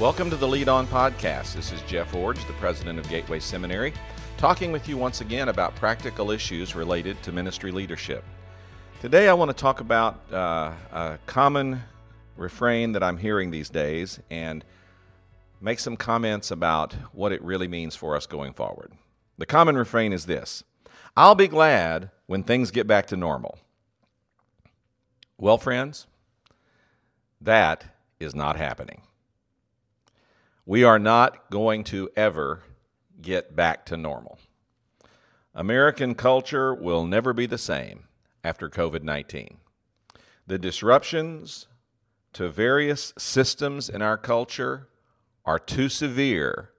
Welcome to the Lead On Podcast. This is Jeff Iorg, the president of Gateway Seminary, talking with you once again about practical issues related to ministry leadership. Today, I want to talk about uh, a common refrain that I'm hearing these days and make some comments about what it really means for us going forward. The common refrain is this I'll be glad when things get back to normal. Well, friends, that is not happening. We are not going to ever get back to normal. American culture will never be the same after COVID 19. The disruptions to various systems in our culture are too severe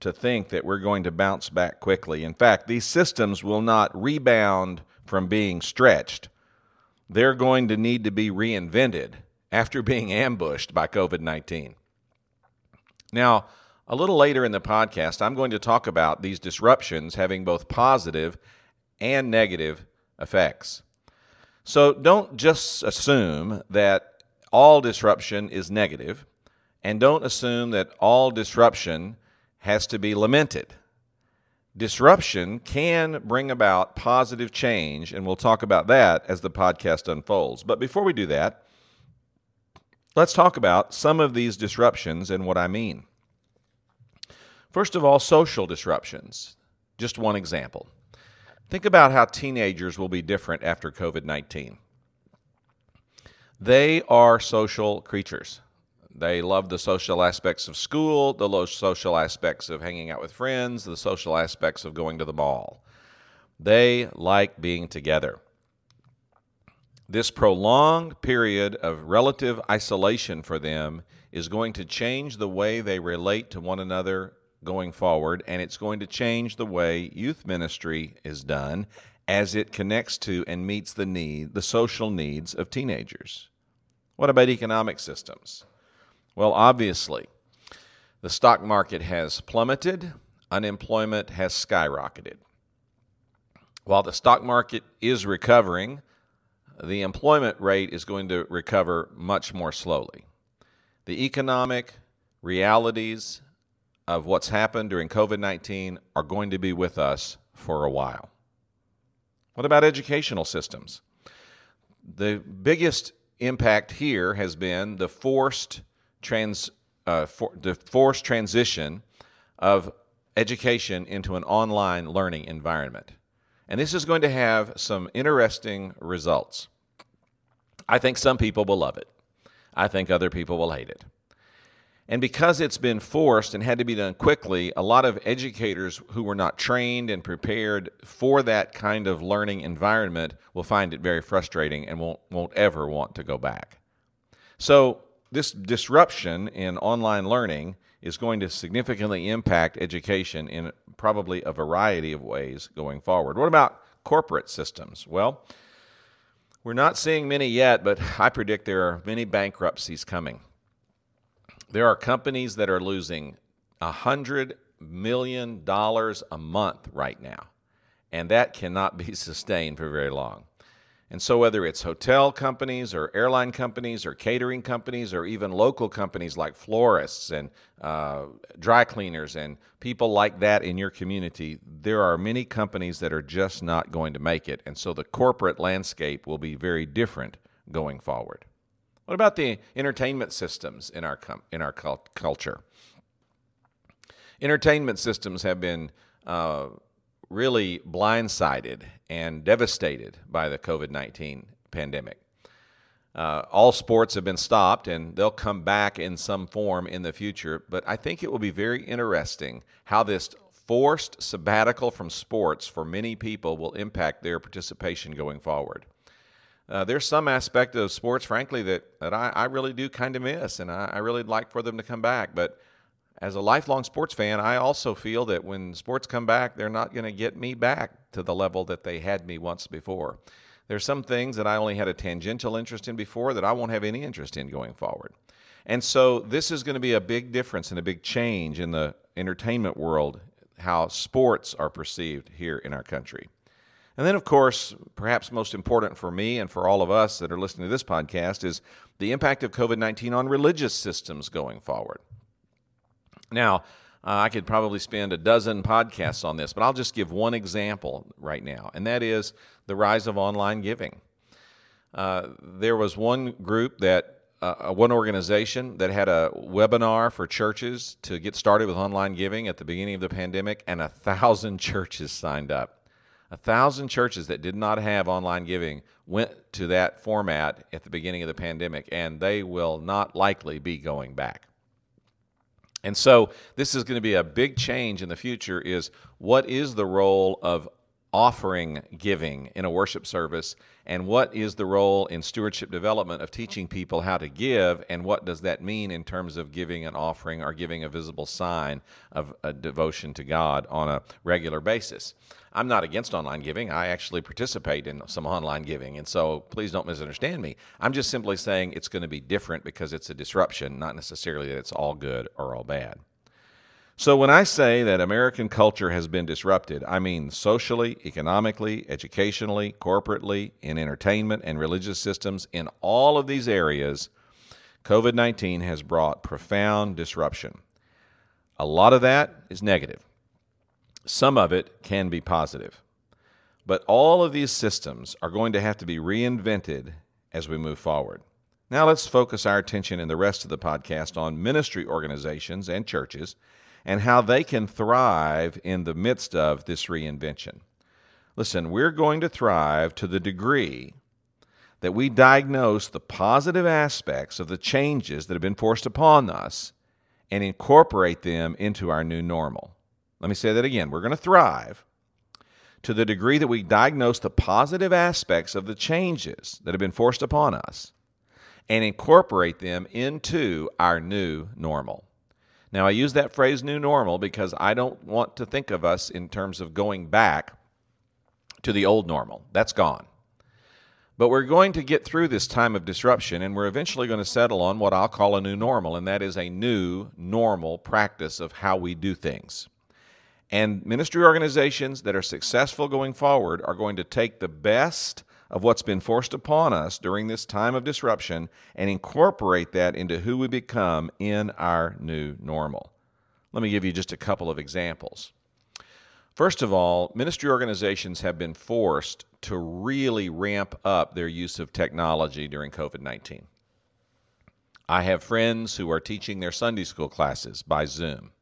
to think that we're going to bounce back quickly. In fact, these systems will not rebound from being stretched. They're going to need to be reinvented after being ambushed by COVID 19. Now, a little later in the podcast, I'm going to talk about these disruptions having both positive and negative effects. So don't just assume that all disruption is negative, and don't assume that all disruption has to be lamented. Disruption can bring about positive change, and we'll talk about that as the podcast unfolds. But before we do that, let's talk about some of these disruptions and what I mean. First of all, social disruptions. Just one example. Think about how teenagers will be different after COVID 19. They are social creatures. They love the social aspects of school, the social aspects of hanging out with friends, the social aspects of going to the mall. They like being together. This prolonged period of relative isolation for them is going to change the way they relate to one another going forward, and it's going to change the way youth ministry is done as it connects to and meets the need, the social needs of teenagers. What about economic systems? Well, obviously, the stock market has plummeted, unemployment has skyrocketed. While the stock market is recovering, the employment rate is going to recover much more slowly. The economic realities of what's happened during COVID 19 are going to be with us for a while. What about educational systems? The biggest impact here has been the forced, trans, uh, for, the forced transition of education into an online learning environment. And this is going to have some interesting results. I think some people will love it. I think other people will hate it. And because it's been forced and had to be done quickly, a lot of educators who were not trained and prepared for that kind of learning environment will find it very frustrating and won't, won't ever want to go back. So, this disruption in online learning is going to significantly impact education in probably a variety of ways going forward. What about corporate systems? Well, we're not seeing many yet, but I predict there are many bankruptcies coming. There are companies that are losing $100 million a month right now, and that cannot be sustained for very long. And so, whether it's hotel companies or airline companies or catering companies or even local companies like florists and uh, dry cleaners and people like that in your community, there are many companies that are just not going to make it. And so, the corporate landscape will be very different going forward. What about the entertainment systems in our com- in our cult- culture? Entertainment systems have been uh, really blindsided and devastated by the COVID 19 pandemic. Uh, all sports have been stopped and they'll come back in some form in the future, but I think it will be very interesting how this forced sabbatical from sports for many people will impact their participation going forward uh, there's some aspect of sports, frankly, that, that I, I really do kind of miss, and I, I really like for them to come back. But as a lifelong sports fan, I also feel that when sports come back, they're not going to get me back to the level that they had me once before. There's some things that I only had a tangential interest in before that I won't have any interest in going forward. And so this is going to be a big difference and a big change in the entertainment world, how sports are perceived here in our country. And then, of course, perhaps most important for me and for all of us that are listening to this podcast is the impact of COVID 19 on religious systems going forward. Now, uh, I could probably spend a dozen podcasts on this, but I'll just give one example right now, and that is the rise of online giving. Uh, there was one group that uh, one organization that had a webinar for churches to get started with online giving at the beginning of the pandemic, and a thousand churches signed up. A thousand churches that did not have online giving went to that format at the beginning of the pandemic, and they will not likely be going back. And so, this is going to be a big change in the future. Is what is the role of offering giving in a worship service and what is the role in stewardship development of teaching people how to give and what does that mean in terms of giving an offering or giving a visible sign of a devotion to God on a regular basis. I'm not against online giving. I actually participate in some online giving, and so please don't misunderstand me. I'm just simply saying it's going to be different because it's a disruption, not necessarily that it's all good or all bad. So, when I say that American culture has been disrupted, I mean socially, economically, educationally, corporately, in entertainment and religious systems, in all of these areas, COVID 19 has brought profound disruption. A lot of that is negative, some of it can be positive. But all of these systems are going to have to be reinvented as we move forward. Now, let's focus our attention in the rest of the podcast on ministry organizations and churches and how they can thrive in the midst of this reinvention. Listen, we're going to thrive to the degree that we diagnose the positive aspects of the changes that have been forced upon us and incorporate them into our new normal. Let me say that again. We're going to thrive to the degree that we diagnose the positive aspects of the changes that have been forced upon us and incorporate them into our new normal. Now, I use that phrase new normal because I don't want to think of us in terms of going back to the old normal. That's gone. But we're going to get through this time of disruption and we're eventually going to settle on what I'll call a new normal, and that is a new normal practice of how we do things. And ministry organizations that are successful going forward are going to take the best of what's been forced upon us during this time of disruption and incorporate that into who we become in our new normal. Let me give you just a couple of examples. First of all, ministry organizations have been forced to really ramp up their use of technology during COVID 19. I have friends who are teaching their Sunday school classes by Zoom.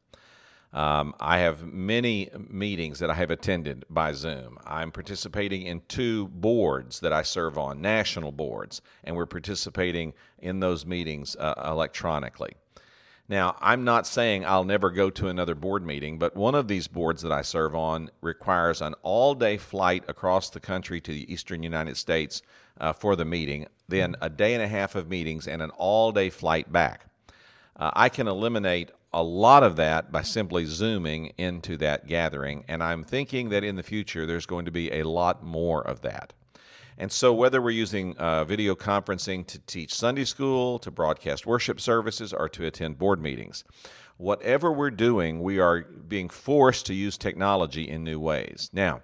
Um, I have many meetings that I have attended by Zoom. I'm participating in two boards that I serve on, national boards, and we're participating in those meetings uh, electronically. Now, I'm not saying I'll never go to another board meeting, but one of these boards that I serve on requires an all day flight across the country to the eastern United States uh, for the meeting, then a day and a half of meetings, and an all day flight back. Uh, I can eliminate a lot of that by simply zooming into that gathering. And I'm thinking that in the future, there's going to be a lot more of that. And so, whether we're using uh, video conferencing to teach Sunday school, to broadcast worship services, or to attend board meetings, whatever we're doing, we are being forced to use technology in new ways. Now,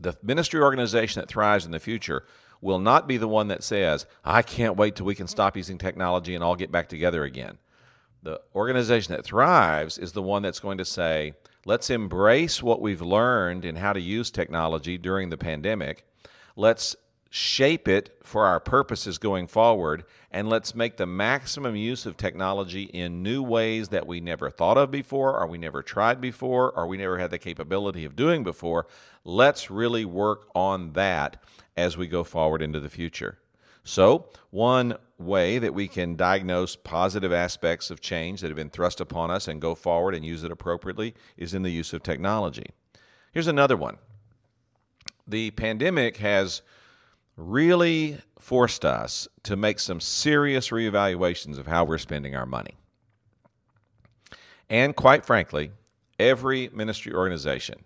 the ministry organization that thrives in the future will not be the one that says, I can't wait till we can stop using technology and all get back together again. The organization that thrives is the one that's going to say, let's embrace what we've learned in how to use technology during the pandemic. Let's shape it for our purposes going forward, and let's make the maximum use of technology in new ways that we never thought of before, or we never tried before, or we never had the capability of doing before. Let's really work on that as we go forward into the future. So, one way that we can diagnose positive aspects of change that have been thrust upon us and go forward and use it appropriately is in the use of technology. Here's another one the pandemic has really forced us to make some serious reevaluations of how we're spending our money. And quite frankly, every ministry organization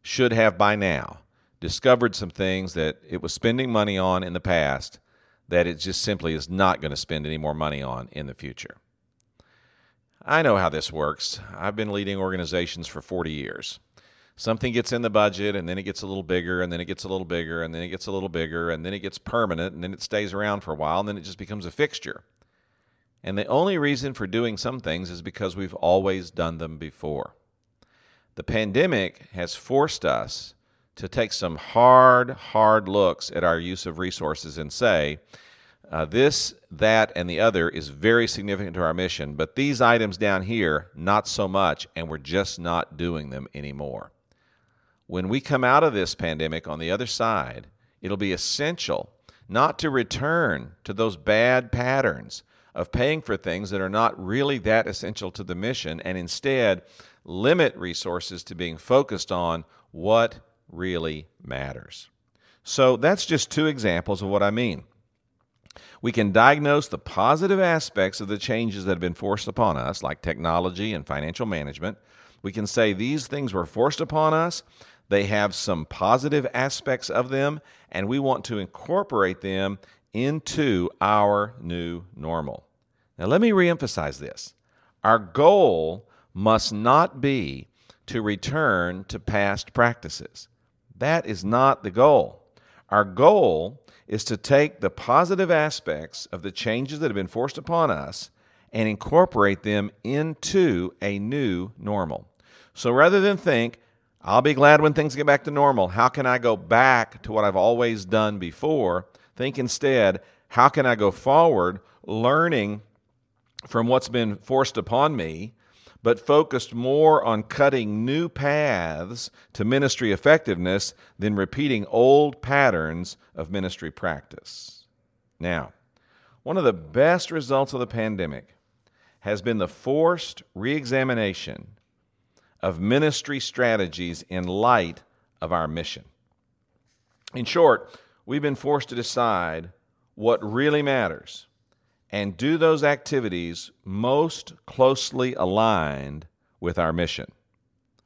should have by now discovered some things that it was spending money on in the past that it just simply is not going to spend any more money on in the future. I know how this works. I've been leading organizations for 40 years. Something gets in the budget, and then it gets a little bigger, and then it gets a little bigger, and then it gets a little bigger, and then it gets permanent, and then it stays around for a while, and then it just becomes a fixture. And the only reason for doing some things is because we've always done them before. The pandemic has forced us to take some hard, hard looks at our use of resources and say, uh, this, that, and the other is very significant to our mission, but these items down here, not so much, and we're just not doing them anymore. When we come out of this pandemic on the other side, it'll be essential not to return to those bad patterns of paying for things that are not really that essential to the mission and instead limit resources to being focused on what really matters. So that's just two examples of what I mean. We can diagnose the positive aspects of the changes that have been forced upon us, like technology and financial management. We can say these things were forced upon us. They have some positive aspects of them, and we want to incorporate them into our new normal. Now, let me reemphasize this. Our goal must not be to return to past practices. That is not the goal. Our goal is to take the positive aspects of the changes that have been forced upon us and incorporate them into a new normal. So rather than think, I'll be glad when things get back to normal, how can I go back to what I've always done before? Think instead, how can I go forward learning from what's been forced upon me but focused more on cutting new paths to ministry effectiveness than repeating old patterns of ministry practice. Now, one of the best results of the pandemic has been the forced reexamination of ministry strategies in light of our mission. In short, we've been forced to decide what really matters and do those activities most closely aligned with our mission.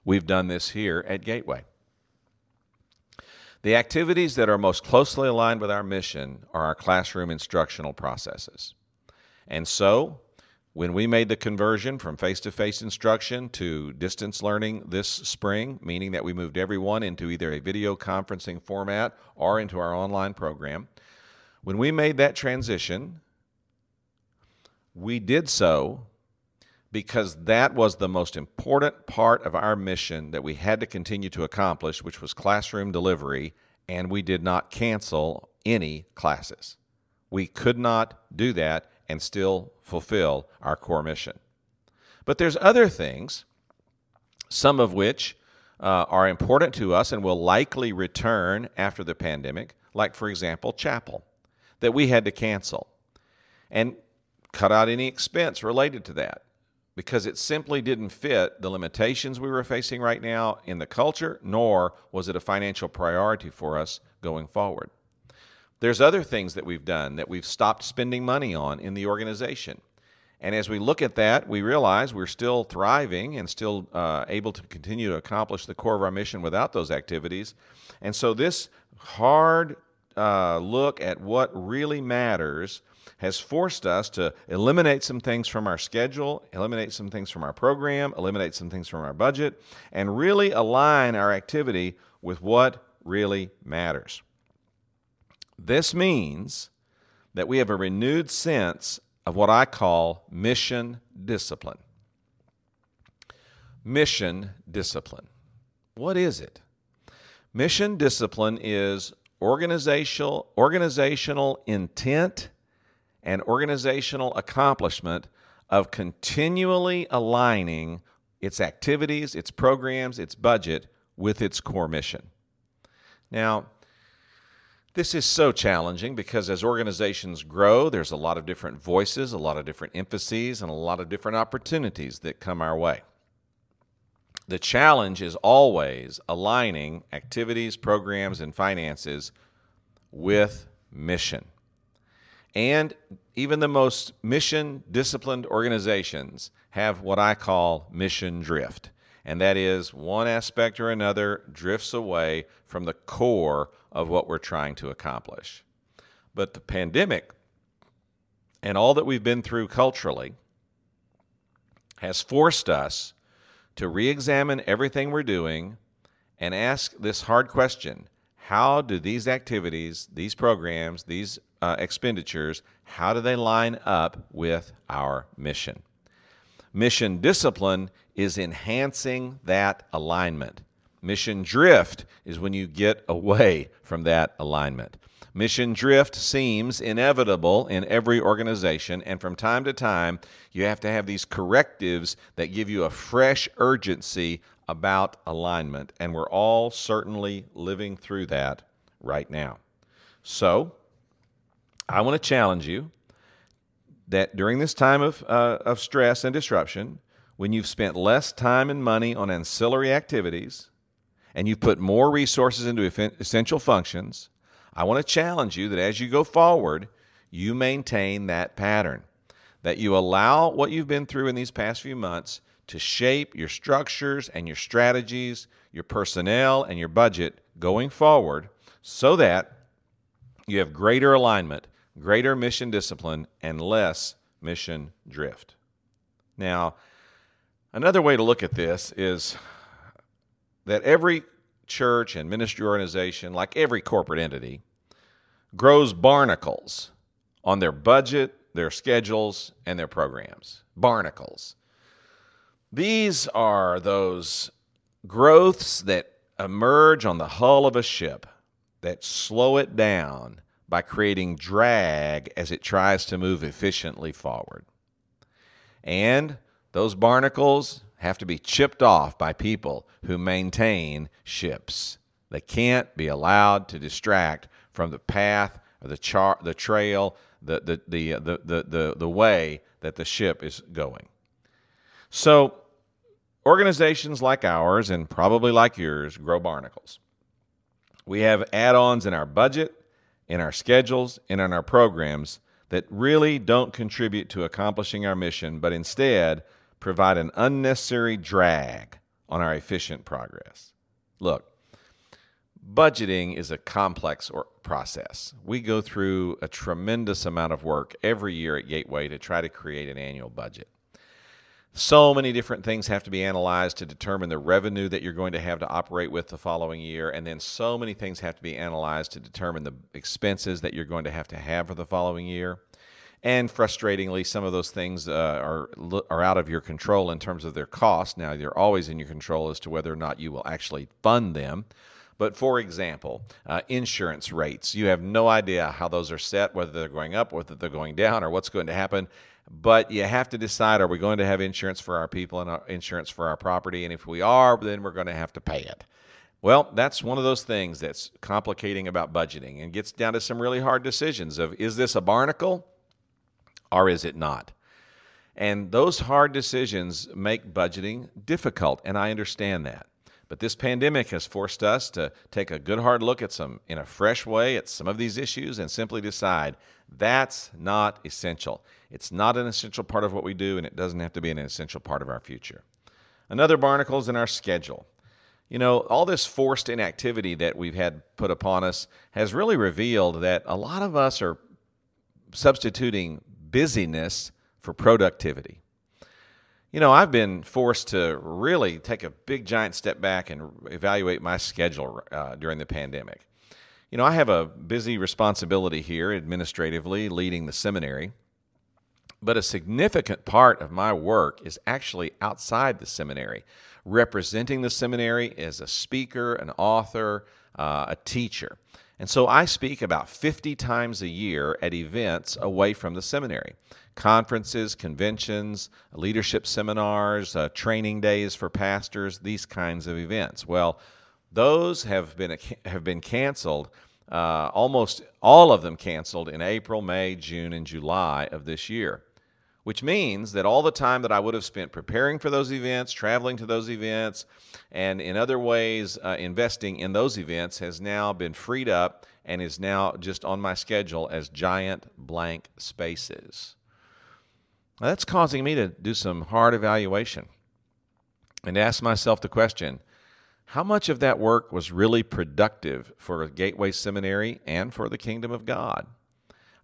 We've done this here at Gateway. The activities that are most closely aligned with our mission are our classroom instructional processes. And so, when we made the conversion from face to face instruction to distance learning this spring, meaning that we moved everyone into either a video conferencing format or into our online program, when we made that transition, we did so because that was the most important part of our mission that we had to continue to accomplish, which was classroom delivery, and we did not cancel any classes. We could not do that and still fulfill our core mission. But there's other things, some of which uh, are important to us and will likely return after the pandemic, like, for example, chapel, that we had to cancel. And cut out any expense related to that because it simply didn't fit the limitations we were facing right now in the culture, nor was it a financial priority for us going forward. There's other things that we've done that we've stopped spending money on in the organization. And as we look at that, we realize we're still thriving and still uh, able to continue to accomplish the core of our mission without those activities. And so, this hard uh, look at what really matters has forced us to eliminate some things from our schedule, eliminate some things from our program, eliminate some things from our budget, and really align our activity with what really matters. This means that we have a renewed sense of what I call mission discipline. Mission discipline. What is it? Mission discipline is organizational organizational intent and organizational accomplishment of continually aligning its activities, its programs, its budget with its core mission. Now, this is so challenging because as organizations grow, there's a lot of different voices, a lot of different emphases, and a lot of different opportunities that come our way. The challenge is always aligning activities, programs, and finances with mission. And even the most mission disciplined organizations have what I call mission drift. And that is one aspect or another drifts away from the core of what we're trying to accomplish. But the pandemic and all that we've been through culturally has forced us to re examine everything we're doing and ask this hard question how do these activities, these programs, these uh, expenditures, how do they line up with our mission? Mission discipline is enhancing that alignment. Mission drift is when you get away from that alignment. Mission drift seems inevitable in every organization, and from time to time, you have to have these correctives that give you a fresh urgency about alignment, and we're all certainly living through that right now. So, I want to challenge you that during this time of, uh, of stress and disruption, when you've spent less time and money on ancillary activities and you've put more resources into essential functions, I want to challenge you that as you go forward, you maintain that pattern, that you allow what you've been through in these past few months to shape your structures and your strategies, your personnel, and your budget going forward so that you have greater alignment, greater mission discipline, and less mission drift. Now, another way to look at this is that every church and ministry organization, like every corporate entity, grows barnacles on their budget, their schedules, and their programs. Barnacles. These are those growths that emerge on the hull of a ship that slow it down by creating drag as it tries to move efficiently forward. And those barnacles have to be chipped off by people who maintain ships. They can't be allowed to distract from the path or the char- the trail, the, the, the, the, the, the, the way that the ship is going. So, organizations like ours and probably like yours grow barnacles. We have add ons in our budget, in our schedules, and in our programs that really don't contribute to accomplishing our mission, but instead provide an unnecessary drag on our efficient progress. Look, budgeting is a complex process. We go through a tremendous amount of work every year at Gateway to try to create an annual budget. So many different things have to be analyzed to determine the revenue that you're going to have to operate with the following year. And then so many things have to be analyzed to determine the expenses that you're going to have to have for the following year. And frustratingly, some of those things uh, are, are out of your control in terms of their cost. Now, they're always in your control as to whether or not you will actually fund them. But for example, uh, insurance rates, you have no idea how those are set, whether they're going up, whether they're going down, or what's going to happen. But you have to decide are we going to have insurance for our people and uh, insurance for our property? And if we are, then we're going to have to pay it. Well, that's one of those things that's complicating about budgeting and gets down to some really hard decisions of is this a barnacle or is it not? And those hard decisions make budgeting difficult, and I understand that. But this pandemic has forced us to take a good hard look at some, in a fresh way, at some of these issues and simply decide that's not essential. It's not an essential part of what we do, and it doesn't have to be an essential part of our future. Another barnacle is in our schedule. You know, all this forced inactivity that we've had put upon us has really revealed that a lot of us are substituting busyness for productivity. You know, I've been forced to really take a big, giant step back and evaluate my schedule uh, during the pandemic. You know, I have a busy responsibility here administratively, leading the seminary, but a significant part of my work is actually outside the seminary, representing the seminary as a speaker, an author, uh, a teacher. And so I speak about 50 times a year at events away from the seminary conferences, conventions, leadership seminars, uh, training days for pastors, these kinds of events. Well, those have been have been canceled. Uh, almost all of them canceled in April, May, June, and July of this year, which means that all the time that I would have spent preparing for those events, traveling to those events, and in other ways uh, investing in those events has now been freed up and is now just on my schedule as giant blank spaces. Now, that's causing me to do some hard evaluation and ask myself the question how much of that work was really productive for Gateway Seminary and for the kingdom of God?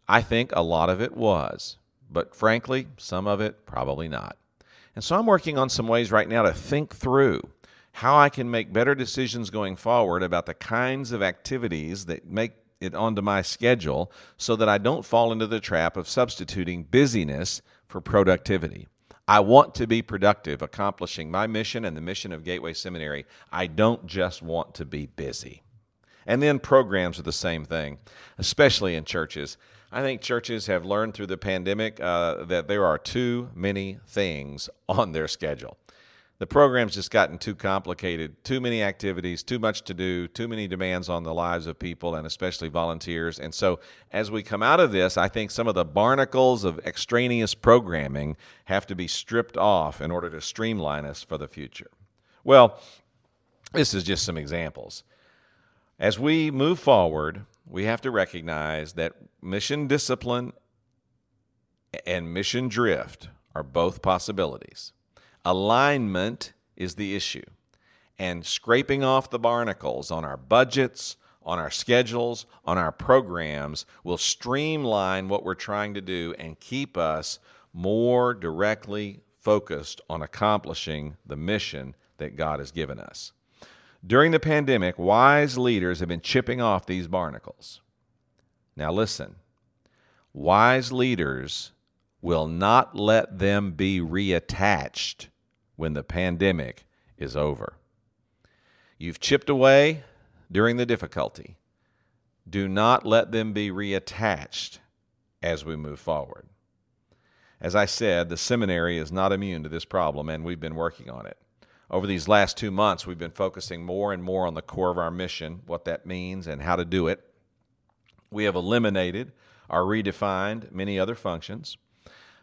I think a lot of it was, but frankly, some of it probably not. And so I'm working on some ways right now to think through how I can make better decisions going forward about the kinds of activities that make it onto my schedule so that I don't fall into the trap of substituting busyness for productivity. I want to be productive, accomplishing my mission and the mission of Gateway Seminary. I don't just want to be busy. And then programs are the same thing, especially in churches. I think churches have learned through the pandemic uh, that there are too many things on their schedule the program's just gotten too complicated, too many activities, too much to do, too many demands on the lives of people and especially volunteers. And so, as we come out of this, I think some of the barnacles of extraneous programming have to be stripped off in order to streamline us for the future. Well, this is just some examples. As we move forward, we have to recognize that mission discipline and mission drift are both possibilities. Alignment is the issue. And scraping off the barnacles on our budgets, on our schedules, on our programs will streamline what we're trying to do and keep us more directly focused on accomplishing the mission that God has given us. During the pandemic, wise leaders have been chipping off these barnacles. Now, listen wise leaders will not let them be reattached when the pandemic is over. You've chipped away during the difficulty. Do not let them be reattached as we move forward. As I said, the seminary is not immune to this problem, and we've been working on it. Over these last two months, we've been focusing more and more on the core of our mission, what that means, and how to do it. We have eliminated or redefined many other functions.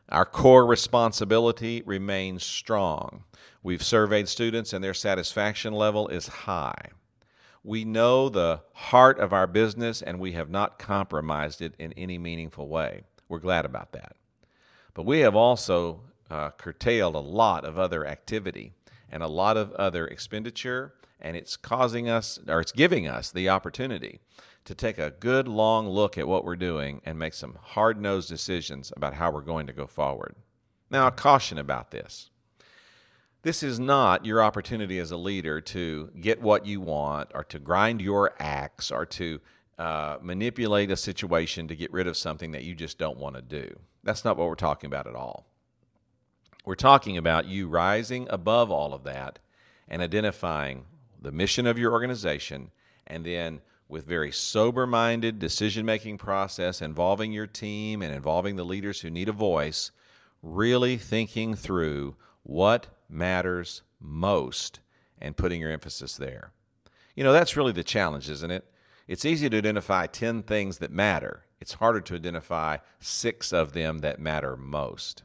Our core responsibility remains strong. We've surveyed students and their satisfaction level is high. We know the heart of our business and we have not compromised it in any meaningful way. We're glad about that. But we have also uh, curtailed a lot of other activity and a lot of other expenditure, and it's causing us, or it's giving us the opportunity to take a good long look at what we're doing and make some hard nosed decisions about how we're going to go forward. Now, a caution about this. This is not your opportunity as a leader to get what you want or to grind your axe or to uh, manipulate a situation to get rid of something that you just don't want to do. That's not what we're talking about at all. We're talking about you rising above all of that and identifying the mission of your organization and then with very sober minded decision making process involving your team and involving the leaders who need a voice, really thinking through what matters most and putting your emphasis there. You know, that's really the challenge, isn't it? It's easy to identify 10 things that matter. It's harder to identify six of them that matter most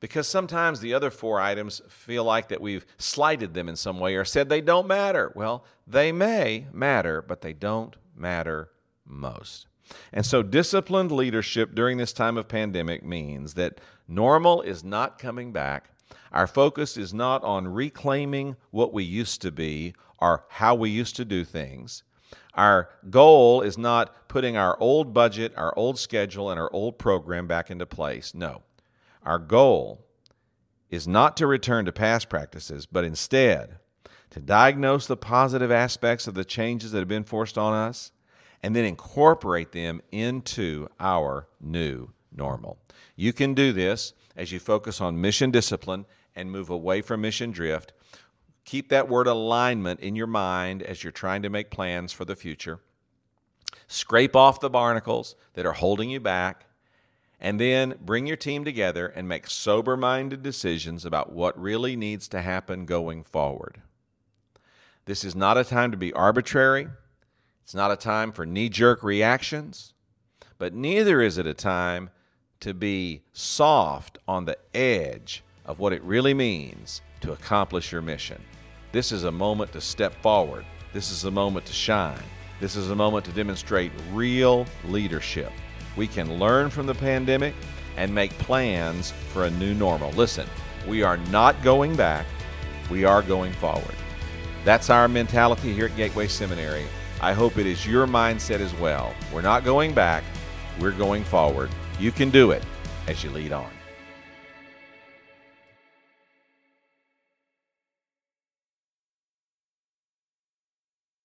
because sometimes the other four items feel like that we've slighted them in some way or said they don't matter. Well, they may matter, but they don't matter most. And so, disciplined leadership during this time of pandemic means that normal is not coming back. Our focus is not on reclaiming what we used to be or how we used to do things. Our goal is not putting our old budget, our old schedule, and our old program back into place. No. Our goal is not to return to past practices, but instead to diagnose the positive aspects of the changes that have been forced on us and then incorporate them into our new normal. You can do this as you focus on mission discipline and move away from mission drift. Keep that word alignment in your mind as you're trying to make plans for the future. Scrape off the barnacles that are holding you back and then bring your team together and make sober minded decisions about what really needs to happen going forward. This is not a time to be arbitrary. It's not a time for knee jerk reactions, but neither is it a time to be soft on the edge of what it really means to accomplish your mission. This is a moment to step forward. This is a moment to shine. This is a moment to demonstrate real leadership. We can learn from the pandemic and make plans for a new normal. Listen, we are not going back, we are going forward. That's our mentality here at Gateway Seminary. I hope it is your mindset as well. We're not going back, we're going forward. You can do it as you lead on.